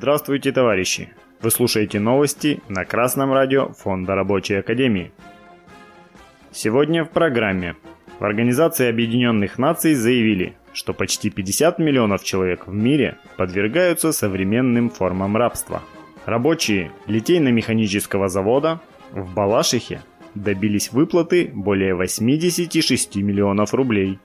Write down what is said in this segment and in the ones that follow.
Здравствуйте, товарищи! Вы слушаете новости на Красном радио Фонда Рабочей Академии. Сегодня в программе. В Организации Объединенных Наций заявили, что почти 50 миллионов человек в мире подвергаются современным формам рабства. Рабочие литейно-механического завода в Балашихе добились выплаты более 86 миллионов рублей.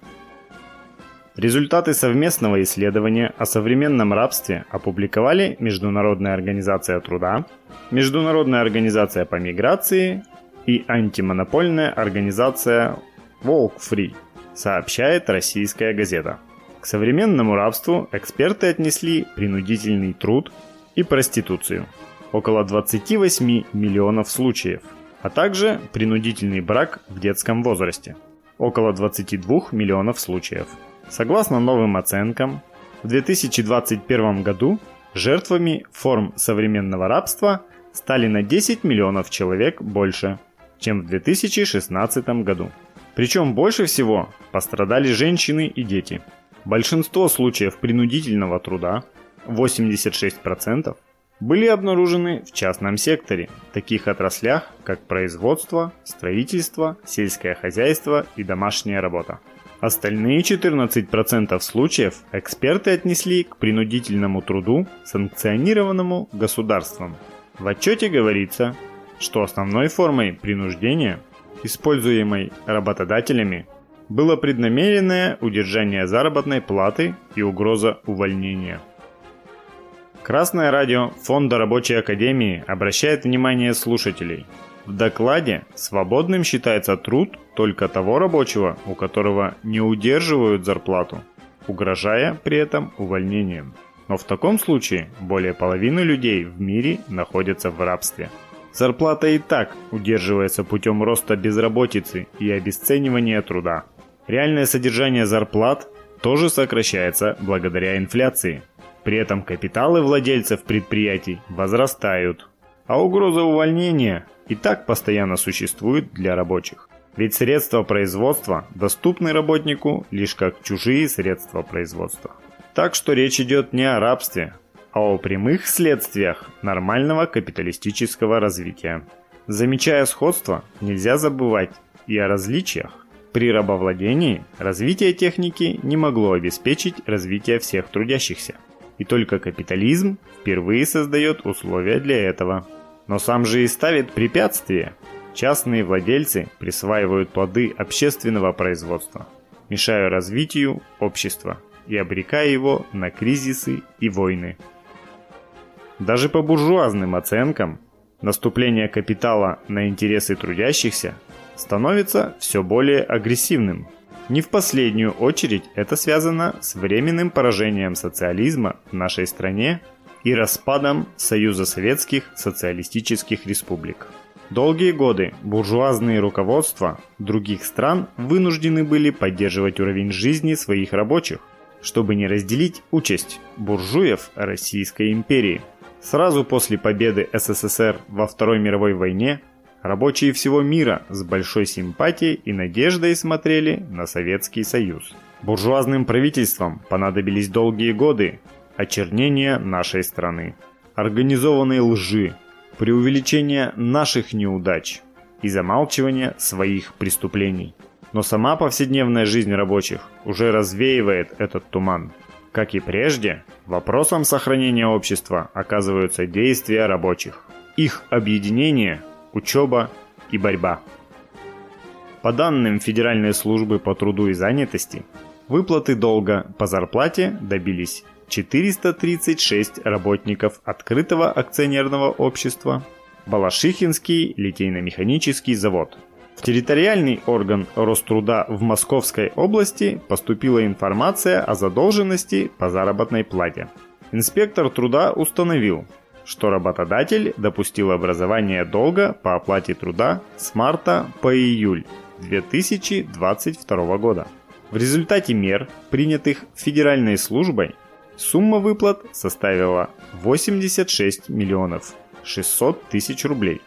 Результаты совместного исследования о современном рабстве опубликовали Международная организация труда, Международная организация по миграции и антимонопольная организация Walk Free, сообщает российская газета. К современному рабству эксперты отнесли принудительный труд и проституцию. Около 28 миллионов случаев – а также принудительный брак в детском возрасте – около 22 миллионов случаев. Согласно новым оценкам, в 2021 году жертвами форм современного рабства стали на 10 миллионов человек больше, чем в 2016 году. Причем больше всего пострадали женщины и дети. Большинство случаев принудительного труда, 86%, были обнаружены в частном секторе, в таких отраслях, как производство, строительство, сельское хозяйство и домашняя работа. Остальные 14% случаев эксперты отнесли к принудительному труду, санкционированному государством. В отчете говорится, что основной формой принуждения, используемой работодателями, было преднамеренное удержание заработной платы и угроза увольнения. Красное радио Фонда Рабочей Академии обращает внимание слушателей. В докладе свободным считается труд только того рабочего, у которого не удерживают зарплату, угрожая при этом увольнением. Но в таком случае более половины людей в мире находятся в рабстве. Зарплата и так удерживается путем роста безработицы и обесценивания труда. Реальное содержание зарплат тоже сокращается благодаря инфляции – при этом капиталы владельцев предприятий возрастают, а угроза увольнения и так постоянно существует для рабочих. Ведь средства производства доступны работнику лишь как чужие средства производства. Так что речь идет не о рабстве, а о прямых следствиях нормального капиталистического развития. Замечая сходство, нельзя забывать и о различиях. При рабовладении развитие техники не могло обеспечить развитие всех трудящихся и только капитализм впервые создает условия для этого. Но сам же и ставит препятствия. Частные владельцы присваивают плоды общественного производства, мешая развитию общества и обрекая его на кризисы и войны. Даже по буржуазным оценкам, наступление капитала на интересы трудящихся становится все более агрессивным – не в последнюю очередь это связано с временным поражением социализма в нашей стране и распадом Союза Советских Социалистических Республик. Долгие годы буржуазные руководства других стран вынуждены были поддерживать уровень жизни своих рабочих, чтобы не разделить участь буржуев Российской империи. Сразу после победы СССР во Второй мировой войне Рабочие всего мира с большой симпатией и надеждой смотрели на Советский Союз. Буржуазным правительствам понадобились долгие годы очернения нашей страны, организованной лжи, преувеличения наших неудач и замалчивания своих преступлений. Но сама повседневная жизнь рабочих уже развеивает этот туман. Как и прежде, вопросом сохранения общества оказываются действия рабочих. Их объединение – учеба и борьба. По данным Федеральной службы по труду и занятости, выплаты долга по зарплате добились 436 работников открытого акционерного общества Балашихинский литейно-механический завод. В территориальный орган Роструда в Московской области поступила информация о задолженности по заработной плате. Инспектор труда установил, что работодатель допустил образование долга по оплате труда с марта по июль 2022 года. В результате мер, принятых Федеральной службой, сумма выплат составила 86 миллионов 600 тысяч рублей.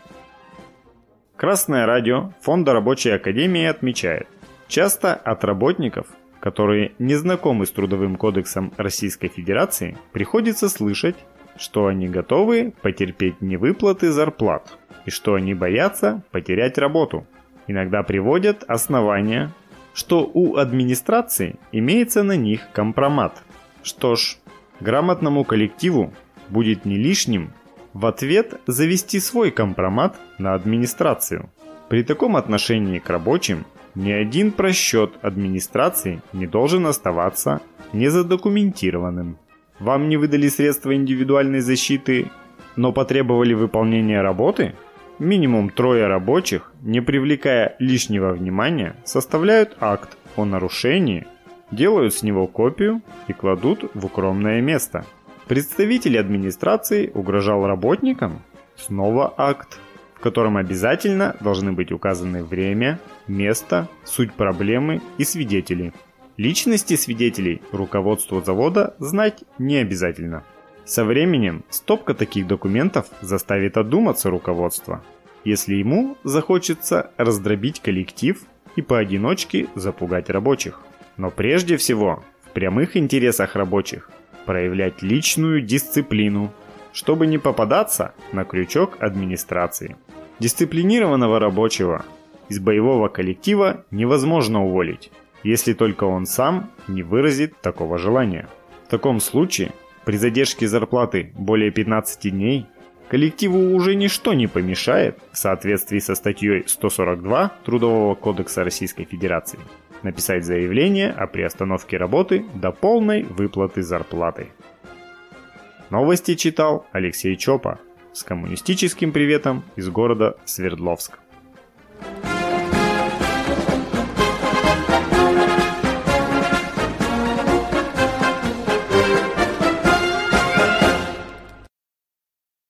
Красное радио Фонда рабочей академии отмечает, часто от работников, которые не знакомы с Трудовым кодексом Российской Федерации, приходится слышать, что они готовы потерпеть невыплаты зарплат и что они боятся потерять работу. Иногда приводят основания, что у администрации имеется на них компромат. Что ж, грамотному коллективу будет не лишним в ответ завести свой компромат на администрацию. При таком отношении к рабочим ни один просчет администрации не должен оставаться незадокументированным. Вам не выдали средства индивидуальной защиты, но потребовали выполнения работы? Минимум трое рабочих, не привлекая лишнего внимания, составляют акт о нарушении, делают с него копию и кладут в укромное место. Представитель администрации угрожал работникам? Снова акт, в котором обязательно должны быть указаны время, место, суть проблемы и свидетели. Личности свидетелей руководству завода знать не обязательно. Со временем стопка таких документов заставит одуматься руководство, если ему захочется раздробить коллектив и поодиночке запугать рабочих. Но прежде всего, в прямых интересах рабочих проявлять личную дисциплину, чтобы не попадаться на крючок администрации. Дисциплинированного рабочего из боевого коллектива невозможно уволить, если только он сам не выразит такого желания. В таком случае, при задержке зарплаты более 15 дней, коллективу уже ничто не помешает, в соответствии со статьей 142 Трудового кодекса Российской Федерации, написать заявление о приостановке работы до полной выплаты зарплаты. Новости читал Алексей Чопа с коммунистическим приветом из города Свердловск.